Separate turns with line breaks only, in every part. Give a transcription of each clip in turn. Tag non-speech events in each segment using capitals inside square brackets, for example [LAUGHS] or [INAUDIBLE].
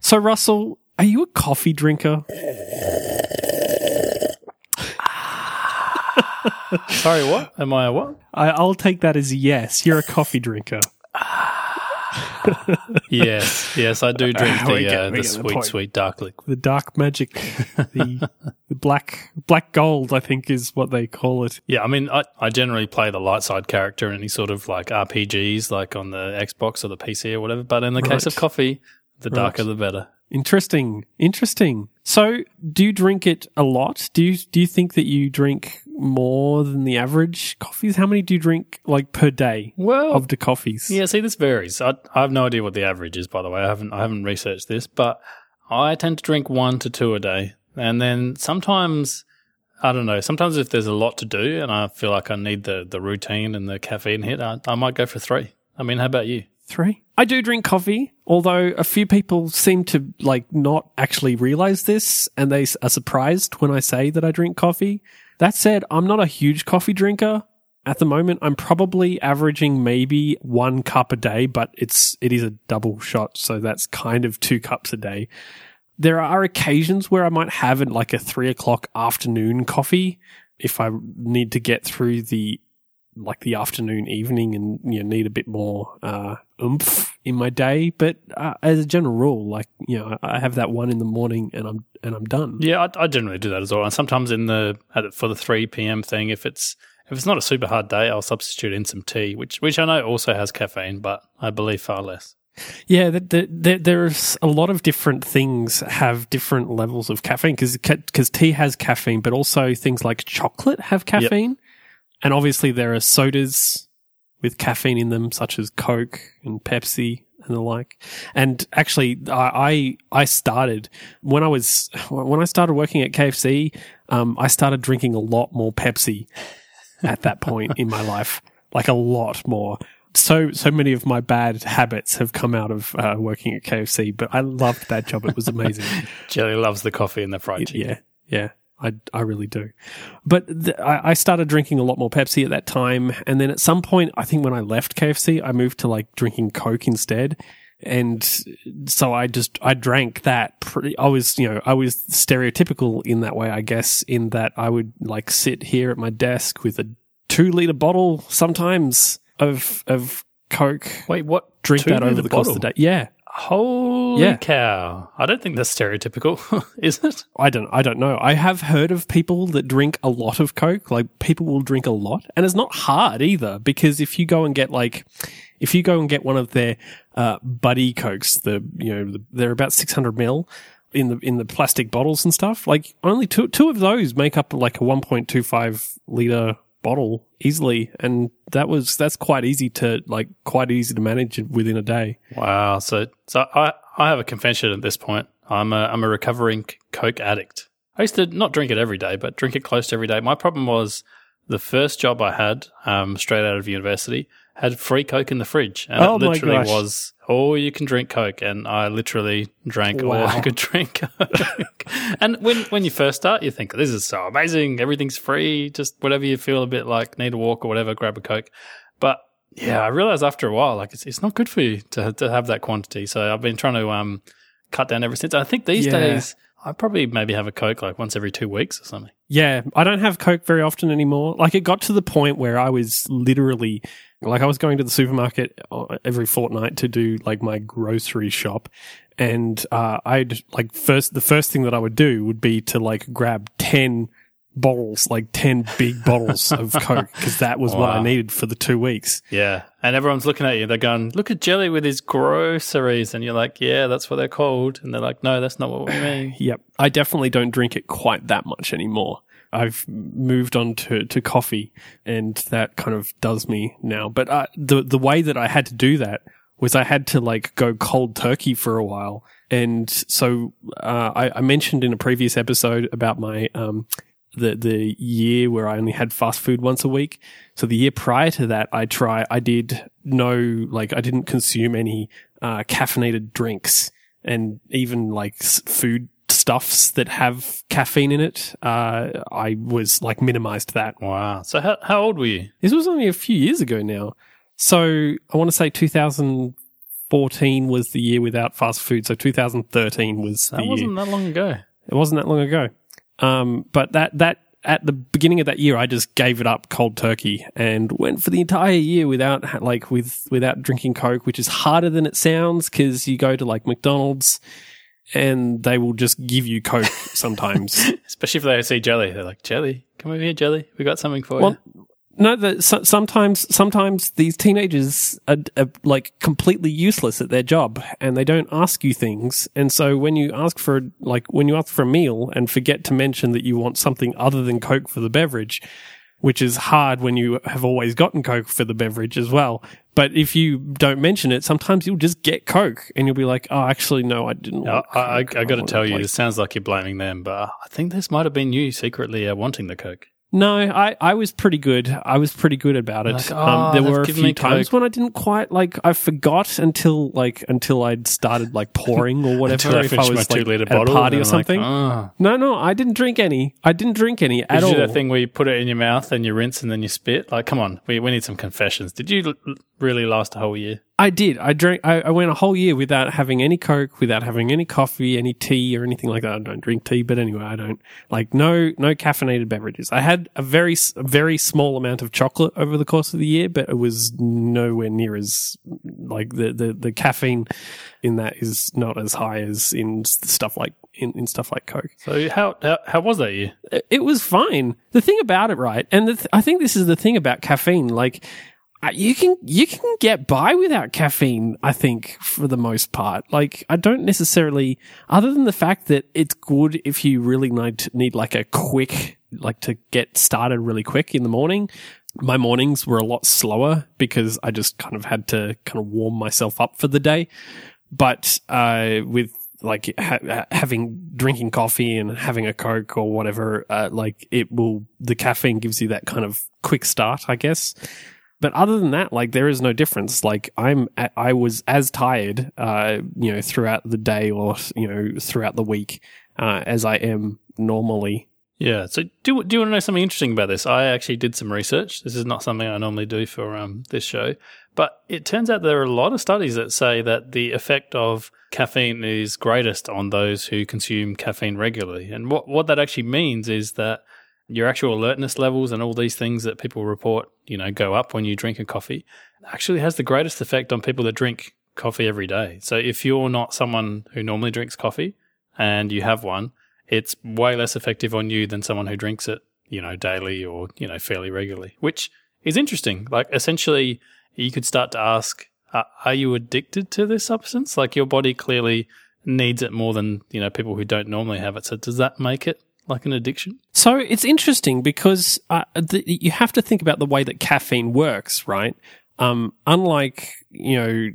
So, Russell, are you a coffee drinker?
Sorry, what? Am I a what?
I, I'll take that as yes. You're a coffee drinker.
Yes, yes, I do [LAUGHS] drink the,
get-
uh, the
get the
sweet, sweet dark liquid.
The dark magic, the, [LAUGHS] the black black gold, I think, is what they call it.
Yeah, I mean, I, I generally play the light side character in any sort of like RPGs, like on the Xbox or the PC or whatever. But in the case of coffee, the darker
Right.
the better.
Interesting, interesting. So, do you drink it a lot? Do you do you think that you drink more than the average coffees? How many do you drink like per day
Well,
of the coffees?
Yeah, see, this varies. I, I have no idea what the average is, by the way. I haven't I haven't researched this, but I tend to drink one to two a day, and then sometimes I don't know. Sometimes if there's a lot to do and I feel like I need the the routine and the caffeine hit, I, I might go for three. I mean, how about you?
Three. I do drink coffee, although a few people seem to like not actually realize this and they are surprised when I say that I drink coffee. That said, I'm not a huge coffee drinker. At the moment, I'm probably averaging maybe one cup a day, but it's, it is a double shot. So that's kind of two cups a day. There are occasions where I might have it like a three o'clock afternoon coffee if I need to get through the like the afternoon, evening, and you know, need a bit more uh, oomph in my day. But uh, as a general rule, like you know, I have that one in the morning, and I'm and I'm done.
Yeah, I, I generally do that as well. And sometimes in the for the three p.m. thing, if it's if it's not a super hard day, I'll substitute in some tea, which which I know also has caffeine, but I believe far less.
Yeah, the, the, the, there's a lot of different things have different levels of caffeine because because tea has caffeine, but also things like chocolate have caffeine, and obviously there are sodas with caffeine in them, such as Coke and Pepsi and the like. And actually, I I I started when I was when I started working at KFC, um, I started drinking a lot more Pepsi at that point in my life, like a lot more. So so many of my bad habits have come out of uh, working at KFC, but I loved that job. It was amazing. [LAUGHS]
Jelly loves the coffee and the fried chicken.
yeah, yeah, I I really do. But th- I, I started drinking a lot more Pepsi at that time, and then at some point, I think when I left KFC, I moved to like drinking Coke instead. And so I just I drank that. Pretty, I was you know I was stereotypical in that way, I guess, in that I would like sit here at my desk with a two liter bottle sometimes of of Coke.
Wait, what?
Drink that over the course of the day. Yeah,
Holy
Yeah.
cow! I don't think that's stereotypical, [LAUGHS] is it?
I don't I don't know. I have heard of people that drink a lot of Coke. Like people will drink a lot. And it's not hard either because if you go and get like if you go and get one of their uh, buddy cokes, the you know the, they're about six hundred mil in the in the plastic bottles and stuff. Like only two two of those make up like a one point two five liter bottle easily, and that was that's quite easy to like quite easy to manage within a day.
Wow. So, so I, I have a confession at this point. I'm a, I'm a recovering Coke addict. I used to not drink it every day, but drink it close to every day. My problem was the first job I had, um, straight out of university, had free Coke in the fridge, and
Oh
it literally was all you can drink Coke, and I literally drank all I could drink. [LAUGHS] And when when you first start, you think this is so amazing, everything's free, just whatever you feel a bit like need a walk or whatever, grab a Coke. But yeah, I realized after a while, like it's it's not good for you to to have that quantity. So I've been trying to um cut down ever since. I think these
Yeah.
days I probably maybe have a Coke like once every two weeks or something.
Yeah, I don't have Coke very often anymore. Like it got to the point where I was literally like I was going to the supermarket uh, every fortnight to do like my grocery shop and uh I'd like first the first thing that I would do would be to like grab 10 bottles, like 10 big bottles [LAUGHS] of Coke because that was what I needed for the 2 weeks.
Yeah, and everyone's looking at you. They're going, "Look at Jelly with his groceries," and you're like, "Yeah, that's what they're called." And they're like, "No, that's not what we mean." [SIGHS]
Yep. I definitely don't drink it quite that much anymore. I've moved on to, to coffee and that kind of does me now. But uh, the, the way that I had to do that was I had to like go cold turkey for a while. And so, uh, I, I mentioned in a previous episode about my, um, the, the year where I only had fast food once a week. So the year prior to that, I try, I did no, like, I didn't consume any, uh, caffeinated drinks and even like food stuffs that have caffeine in it. Uh, I was like minimized that.
Wow. So how how old were you?
This was only a few years ago now. So I want to say 2014 was the year without fast food. So 2013 was the
That
year.
wasn't that long ago.
It wasn't that long ago. Um, but that that at the beginning of that year, I just gave it up cold turkey and went for the entire year without like with without drinking Coke, which is harder than it sounds because you go to like McDonald's and they will just give you Coke [LAUGHS] sometimes.
Especially if they see jelly. They're like, Jelly, come over here, Jelly. We got something for
Well,
you.
no, the, so, sometimes sometimes these teenagers are, are like completely useless at their job and they don't ask you things. And so when you ask for like when you ask for a meal and forget to mention that you want something other than Coke for the beverage, which is hard when you have always gotten Coke for the beverage as well. But if you don't mention it, sometimes you'll just get Coke and you'll be like, "Oh, actually, no, I didn't."
I,
want
I, I, I got to tell you,
like,
this sounds like you're blaming them, but I think this might have been you secretly uh, wanting the Coke.
No, I, I was pretty good. I was pretty good about it.
Like,
um,
"Oh,
there were a few times
Coke."
when I didn't quite like. I forgot until like until I'd started like pouring or whatever.
Until I
if
finished
I
my
was
two
like, at a party or
I'm like,
something.
"Ah."
No, no, I didn't drink any. I didn't drink any at
Did you
all.
do that thing where you put it in your mouth and you rinse and then you spit? Like, come on, we, we need some confessions. Did you l- really last a whole year?
I did. I drank. I, I went a whole year without having any Coke, without having any coffee, any tea, or anything like that. I don't drink tea, but anyway, I don't like no no caffeinated beverages. I had a very a very small amount of chocolate over the course of the year, but it was nowhere near as like the the, the caffeine in that is not as high as in stuff like in, in stuff like Coke
So how, how how was that year?
it was fine. The thing about it, right? And the th- I think this is the thing about caffeine. Like, you can you can get by without caffeine. I think for the most part. Like, I don't necessarily, other than the fact that it's good if you really need need like a quick, like to get started really quick in the morning. My mornings were a lot slower because I just kind of had to kind of warm myself up for the day. But uh, with like ha- ha- having drinking coffee and having a coke or whatever, uh, like it will the caffeine gives you that kind of quick start, I guess. But other than that, like there is no difference. Like I'm, I was as tired, uh, you know, throughout the day or you know throughout the week uh, as I am normally.
Yeah. So do do you want to know something interesting about this? I actually did some research. This is not something I normally do for um, this show, but it turns out there are a lot of studies that say that the effect of caffeine is greatest on those who consume caffeine regularly. And what what that actually means is that your actual alertness levels and all these things that people report, you know, go up when you drink a coffee, actually has the greatest effect on people that drink coffee every day. So if you're not someone who normally drinks coffee and you have one, it's way less effective on you than someone who drinks it, you know, daily or, you know, fairly regularly, which is interesting. Like essentially you could start to ask, are you addicted to this substance? Like your body clearly needs it more than, you know, people who don't normally have it. So does that make it like an addiction?
So it's interesting because uh, the, you have to think about the way that caffeine works, right? Um, unlike you know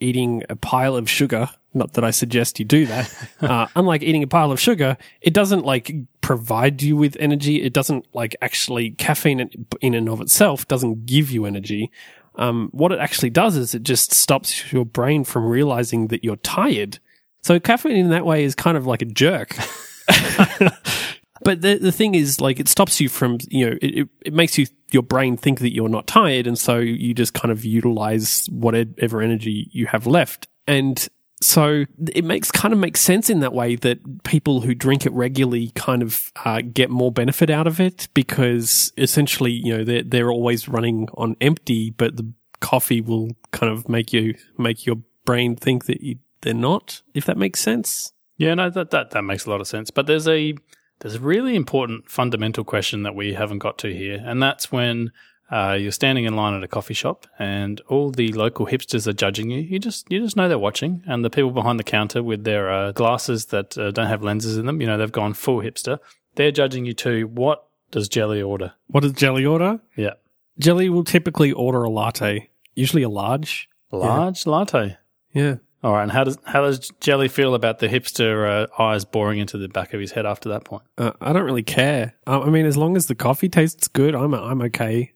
eating a pile of sugar, not that I suggest you do that. [LAUGHS] uh, unlike eating a pile of sugar, it doesn't like provide you with energy. It doesn't like actually caffeine in- in and of itself doesn't give you energy. Um, what it actually does is it just stops your brain from realizing that you're tired. So caffeine in that way is kind of like a jerk. [LAUGHS] [LAUGHS] But the the thing is, like, it stops you from, you know, it, it, makes you your brain think that you're not tired, and so you just kind of utilize whatever energy you have left, and so it makes kind of makes sense in that way that people who drink it regularly kind of uh, get more benefit out of it because essentially, you know, they're they're always running on empty, but the coffee will kind of make you make your brain think that you, they're not. If that makes sense.
Yeah, no, that, that that makes a lot of sense. But there's a there's a really important fundamental question that we haven't got to here, and that's when uh, you're standing in line at a coffee shop and all the local hipsters are judging you. You just you just know they're watching, and the people behind the counter with their uh, glasses that uh, don't have lenses in them, you know, they've gone full hipster. They're judging you too. What does Jelly order?
What does Jelly order?
Yeah,
Jelly will typically order a latte, usually a large.
large latte.
Yeah.
All right, and how does how does Jelly feel about the hipster uh, eyes boring into the back of his head after that point?
Uh, I don't really care. Uh, I mean, as long as the coffee tastes good, I'm I'm okay.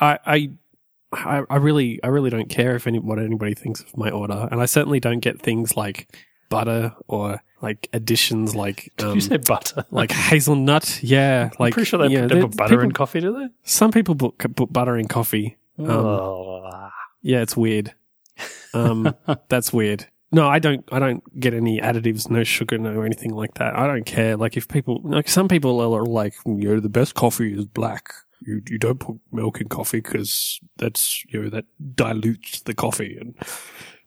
I I I, I really I really don't care if any what anybody thinks of my order, and I certainly don't get things like butter or like additions like [LAUGHS] um,
you say butter? [LAUGHS]
like hazelnut. Yeah, like
I'm pretty sure they,
yeah,
they put butter in coffee, do they?
Some people put, put butter in coffee. Um,
oh.
Yeah, it's weird. Um, [LAUGHS] that's weird. No, I don't. I don't get any additives, no sugar, no anything like that. I don't care. Like if people, like some people are like, you know, the best coffee is black. You you don't put milk in coffee because that's you know that dilutes the coffee and.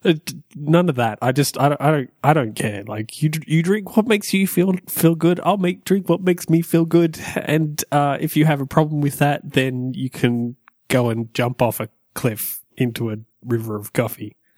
It, none of that. I just, I don't, I don't, I don't care. Like you, you drink what makes you feel feel good. I'll make drink what makes me feel good. And uh, if you have a problem with that, then you can go and jump off a cliff into a river of coffee. [LAUGHS]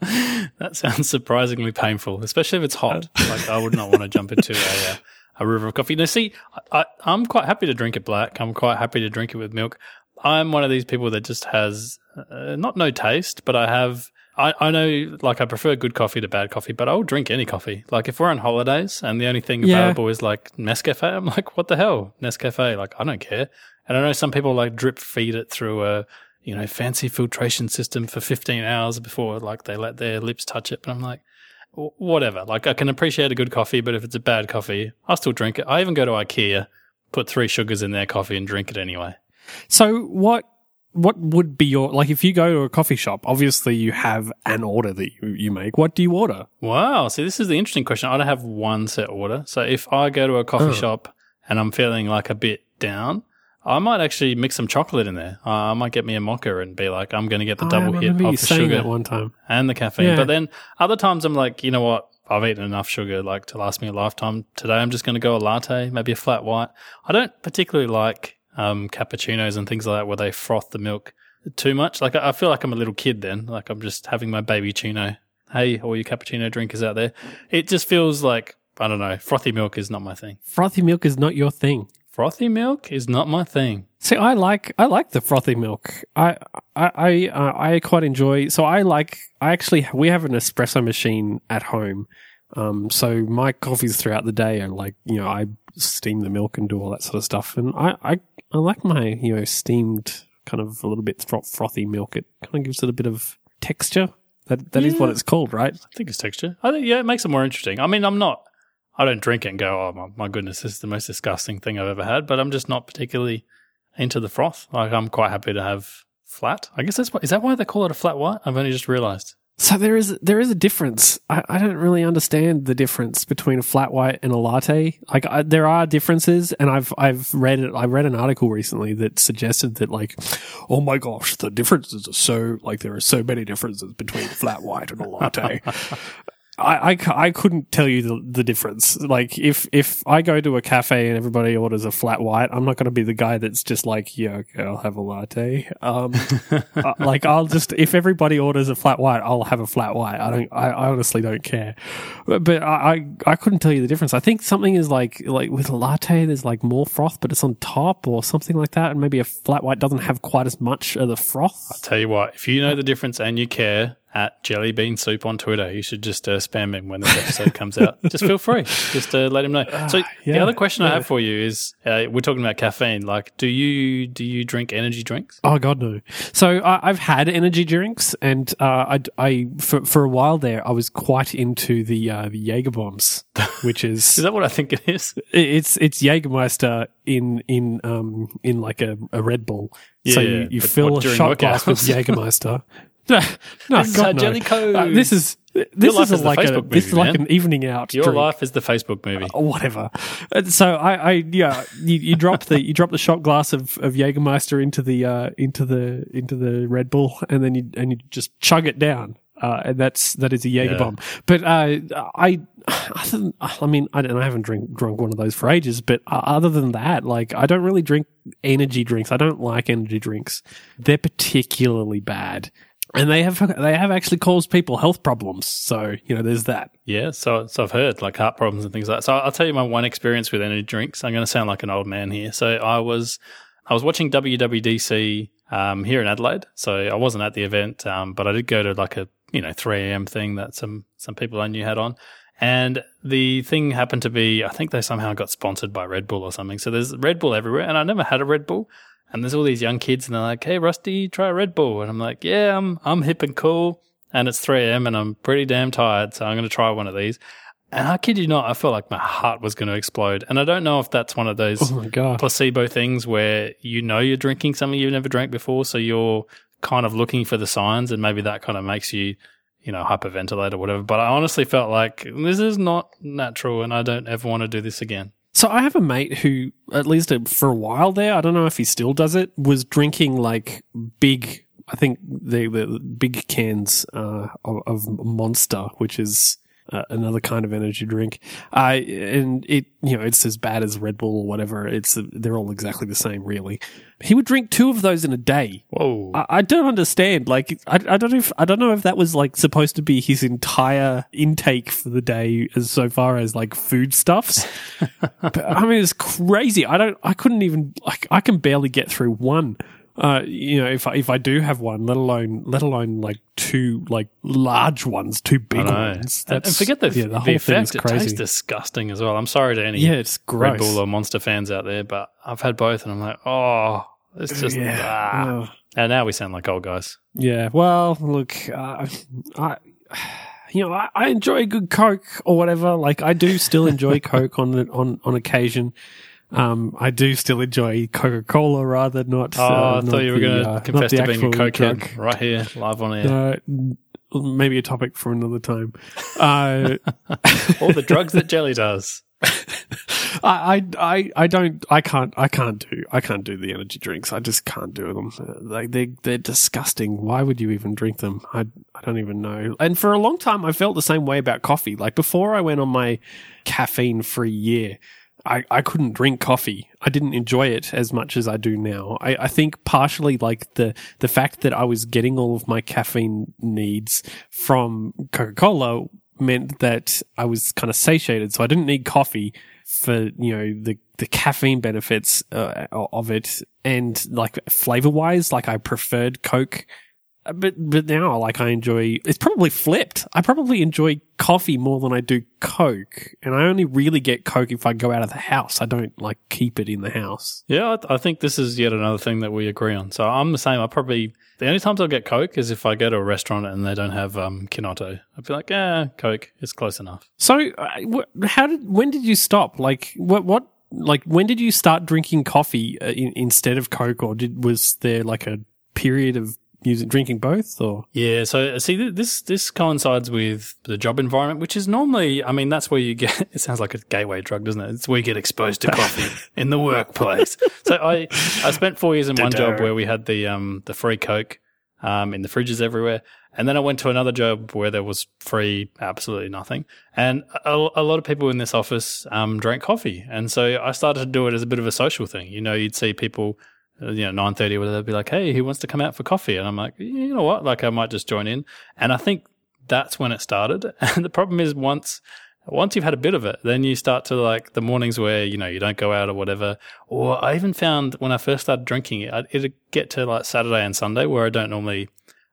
that sounds surprisingly painful, especially if it's hot. [LAUGHS] like I would not want to jump into a, uh, a river of coffee. Now, see, I, I'm quite happy to drink it black. I'm quite happy to drink it with milk. I'm one of these people that just has uh, not no taste, but I have. I, I know, like, I prefer good coffee to bad coffee, but I'll drink any coffee. Like, if we're on holidays and the only thing
Yeah.
available is like Nescafe, I'm like, what the hell, Nescafe? Like, I don't care. And I know some people like drip feed it through a you know fancy filtration system for 15 hours before like they let their lips touch it. But I'm like, whatever. Like, I can appreciate a good coffee, but if it's a bad coffee, I'll still drink it. I even go to IKEA, put three sugars in their coffee, and drink it anyway.
So what what would be your like if you go to a coffee shop? Obviously, you have an order that you, you make. What do you order?
Wow. See, this is the interesting question. I don't have one set order. So if I go to a coffee
Oh.
shop and I'm feeling like a bit down, I might actually mix some chocolate in there. Uh, I might get me a mocha and be like, I'm going to get the
I
double hit of the sugar
one time.
and the caffeine.
Yeah.
But then other times I'm like, you know what? I've eaten enough sugar like to last me a lifetime. Today I'm just going to go a latte, maybe a flat white. I don't particularly like um, cappuccinos and things like that where they froth the milk too much. Like I I feel like I'm a little kid then. Like I'm just having my baby chino. Hey, all you cappuccino drinkers out there. It just feels like I don't know. Frothy milk is not my thing.
Frothy milk is not your thing.
Frothy milk is not my thing.
See, I like I like the frothy milk. I I I, uh, I quite enjoy. So I like. I actually we have an espresso machine at home. Um, so my coffees throughout the day are like you know I steam the milk and do all that sort of stuff, and I I, I like my you know steamed kind of a little bit fro- frothy milk. It kind of gives it a bit of texture. That that is what it's called, right?
I think it's texture. I think yeah, it makes it more interesting. I mean, I'm not. I don't drink it and go, oh my, my goodness, this is the most disgusting thing I've ever had. But I'm just not particularly into the froth. Like I'm quite happy to have flat. I guess that's what is that why they call it a flat white? I've only just realised.
So there is there is a difference. I, I don't really understand the difference between a flat white and a latte. Like I, there are differences, and I've I've read it. I read an article recently that suggested that like, oh my gosh, the differences are so like there are so many differences between flat white and a latte. [LAUGHS] I, I, I couldn't tell you the, the difference. Like if if I go to a cafe and everybody orders a flat white, I'm not going to be the guy that's just like, yeah, okay, I'll have a latte. Um, [LAUGHS] uh, like I'll just if everybody orders a flat white, I'll have a flat white. I don't. I, I honestly don't care. But, but I, I I couldn't tell you the difference. I think something is like like with a latte, there's like more froth, but it's on top or something like that, and maybe a flat white doesn't have quite as much of the froth.
I'll tell you what, if you know the difference and you care, at Jelly Bean Soup on Twitter, you should just uh, spam him when this episode comes out. [LAUGHS] Just feel free, just uh, let him know. So the
yeah,
other question I have for you is, uh, we're talking about caffeine. Like, do you do you drink energy drinks?
Oh God, no! So I, I've had energy drinks, and uh, I, I for for a while there, I was quite into the uh, the Jaeger bombs, which is [LAUGHS]
Is that what I think it is?
it's it's Jägermeister in in um in like a, a Red Bull. so
Yeah,
you, you fill
what,
a shot glass with? [LAUGHS] Jägermeister. No, no, [LAUGHS]
This is
God, no.
jelly code.
Uh, this is this is,
is
like a
Facebook
this is like
man.
an evening out.
Your
drink.
life is the Facebook movie.
or whatever. And so I, I yeah, you, you drop the you drop the shot glass of, of Jägermeister into the uh, into the into the Red Bull, and then you and you just chug it down. Uh, and that's that is a Jaeger
Yeah.
bomb. But uh, I, other than, I mean, I, don't, I haven't drink, drunk one of those for ages. But uh, other than that, like, I don't really drink energy drinks. I don't like energy drinks. They're particularly bad, and they have they have actually caused people health problems. So you know, there's that.
Yeah, so so I've heard like heart problems and things like that. So I'll tell you my one experience with energy drinks. I'm going to sound like an old man here. So I was I was watching WWDC um, here in Adelaide. So I wasn't at the event, um, but I did go to like a you know 3 a.m. thing that some some people I knew had on. And the thing happened to be, I think they somehow got sponsored by Red Bull or something. So there's Red Bull everywhere, and I never had a Red Bull. And there's all these young kids, and they're like, "Hey, Rusty, try a Red Bull." And I'm like, "Yeah, I'm I'm hip and cool." And it's 3 a.m. and I'm pretty damn tired, so I'm going to try one of these. And I kid you not, I felt like my heart was going to explode. And I don't know if that's one of those
Oh
placebo things where you know you're drinking something you've never drank before, so you're kind of looking for the signs, and maybe that kind of makes you, you know, hyperventilate or whatever. But I honestly felt like this is not natural, and I don't ever want to do this again.
So I have a mate who, at least for a while there, I don't know if he still does it, was drinking like big, I think the, the big cans uh, of, of Monster, which is uh, another kind of energy drink. Uh, and it, you know, it's as bad as Red Bull or whatever. It's, they're all exactly the same, really. He would drink two of those in a day.
Whoa.
I, I don't understand. Like, I, I don't know if, I don't know if that was like supposed to be his entire intake for the day as so far as like foodstuffs. [LAUGHS] but I mean, it's crazy. I don't, I couldn't even, like, I can barely get through one. Uh, you know, if I, if I do have one, let alone, let alone like two, like large ones, two big ones.
And, and forget the,
yeah, the
the
whole thing is
effect. It tastes
crazy.
disgusting as well. I'm sorry to any
Yeah, it's gross.
Red Bull or Monster fans out there, but I've had both, and I'm like, oh, it's just.
yeah.
ah.
Oh.
And now we sound like old guys.
Yeah, well, look, uh, I, you know, I, I enjoy a good Coke or whatever. Like, I do still enjoy [LAUGHS] Coke on on on occasion. Um, I do still enjoy Coca Cola rather not.
Oh,
uh,
I thought you were going to
uh,
confess to being a cokehead right here, live on air.
Uh, maybe a topic for another time. Uh, [LAUGHS]
All the drugs that [LAUGHS] Jelly does.
I, I, I, I don't, I can't, I can't do, I can't do the energy drinks. I just can't do them. Like they, they're disgusting. Why would you even drink them? I, I don't even know. And for a long time, I felt the same way about coffee. Like before I went on my caffeine free year, I, I couldn't drink coffee. I didn't enjoy it as much as I do now. I, I think partially like the, the fact that I was getting all of my caffeine needs from Coca Cola meant that I was kind of satiated. So I didn't need coffee for, you know, the, the caffeine benefits uh, of it. And like flavor wise, like I preferred Coke. Uh, But, but now, like, I enjoy, it's probably flipped. I probably enjoy coffee more than I do Coke. And I only really get Coke if I go out of the house. I don't, like, keep it in the house.
Yeah, I, I think this is yet another thing that we agree on. So I'm the same. I probably the only times I'll get Coke is if I go to a restaurant and they don't have um, Chinotto. I'd be like, yeah, Coke, it's close enough.
So, uh, wh- how did, when did you stop? Like, what, what, like, when did you start drinking coffee uh, in, instead of Coke? Or did, was there like a period of using, drinking both or?
Yeah, so uh, see, this this coincides with the job environment, which is normally, I mean, that's where you get. [LAUGHS] It sounds like a gateway drug, doesn't it? It's where you get exposed to coffee [LAUGHS] in the workplace. So I I spent four years in one job where we had the um the free Coke um in the fridges everywhere, and then I went to another job where there was free absolutely nothing, and a, a lot of people in this office um drank coffee, and so I started to do it as a bit of a social thing. You know, you'd see people you know, nine thirty, where they'd be like, "Hey, who wants to come out for coffee?" And I'm like, "You know what? Like, I might just join in." And I think that's when it started. [LAUGHS] And the problem is once once you've had a bit of it, then you start to like the mornings where you know you don't go out or whatever. Or I even found when I first started drinking it, it'd get to like Saturday and Sunday where I don't normally.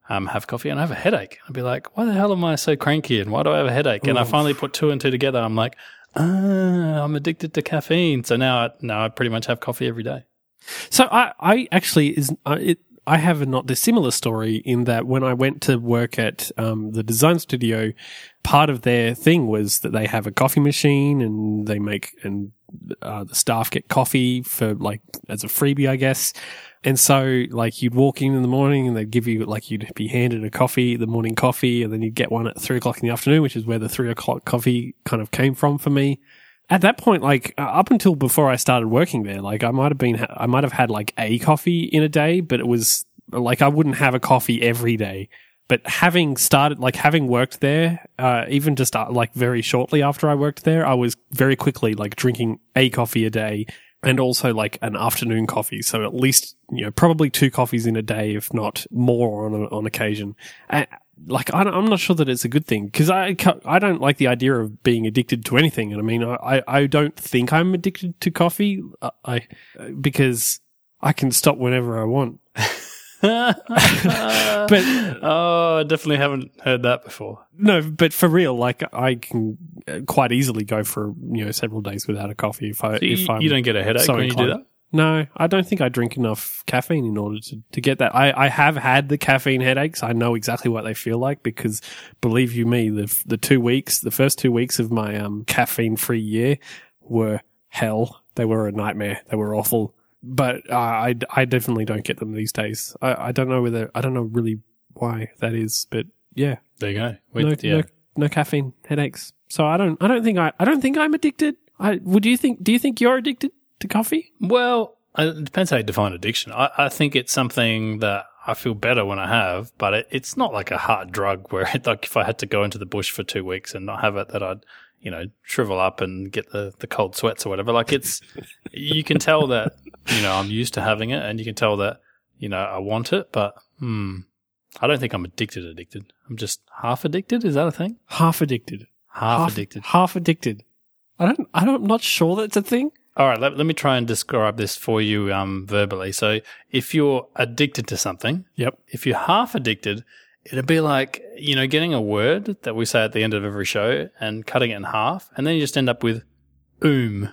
Um, have coffee and I have a headache. I'd be like, why the hell am I so cranky and why do I have a headache? And I finally put two and two together. I'm like, ah, I'm addicted to caffeine. So now, I, now I pretty much have coffee every day.
So I, I actually is it. I have a not dissimilar story in that when I went to work at um, the design studio, part of their thing was that they have a coffee machine and they make and uh, the staff get coffee for like as a freebie, I guess. And so like you'd walk in in the morning and they'd give you like you'd be handed a coffee, the morning coffee, and then you'd get one at three o'clock in the afternoon, which is where the three o'clock coffee kind of came from for me at that point, like uh, up until before I started working there, like I might have been, I might have had like a coffee in a day, but it was like I wouldn't have a coffee every day. But having started, like having worked there, uh, even just uh, like very shortly after I worked there, I was very quickly like drinking a coffee a day and also like an afternoon coffee. So at least, you know, probably two coffees in a day, if not more on, on occasion. Uh, like I am not sure that it's a good thing because I I don't like the idea of being addicted to anything, and I mean I I don't think I'm addicted to coffee. I, I because I can stop whenever I want. [LAUGHS] [LAUGHS] but
oh, I definitely haven't heard that before.
no, but for real, like I can uh, quite easily go for you know several days without a coffee if I if
You,
I'm
you don't get a headache
so
when you do that.
No, I don't think I drink enough caffeine in order to, to get that. I, I have had the caffeine headaches. I know exactly what they feel like because believe you me, the, the two weeks, the first two weeks of my, um, caffeine free year were hell. They were a nightmare. They were awful. but uh, I I definitely don't get them these days. I, I don't know whether I don't know really why that is, but yeah,
There you go. We-
no,
yeah.
no no caffeine headaches. So I don't I don't think I I don't think I'm addicted. I would you think do you think you're addicted to coffee?
Well, it depends how you define addiction. I, I think it's something that I feel better when I have, but it, it's not like a hard drug [LAUGHS] where, it, like, if I had to go into the bush for two weeks and not have it, that I'd, you know, shrivel up and get the, the cold sweats or whatever. Like, it's, [LAUGHS] you can tell that, you know, I'm used to having it and you can tell that, you know, I want it, but, hmm, I don't think I'm addicted, addicted. I'm just half addicted. Is that a thing?
Half addicted.
Half, addicted.
Half addicted. I don't I don't I'm not sure that's a thing.
All right, let, let me try and describe this for you um, verbally. So, if you're addicted to something,
Yep.
if you're half addicted, it'd be like, you know, getting a word that we say at the end of every show and cutting it in half, and then you just end up with oom.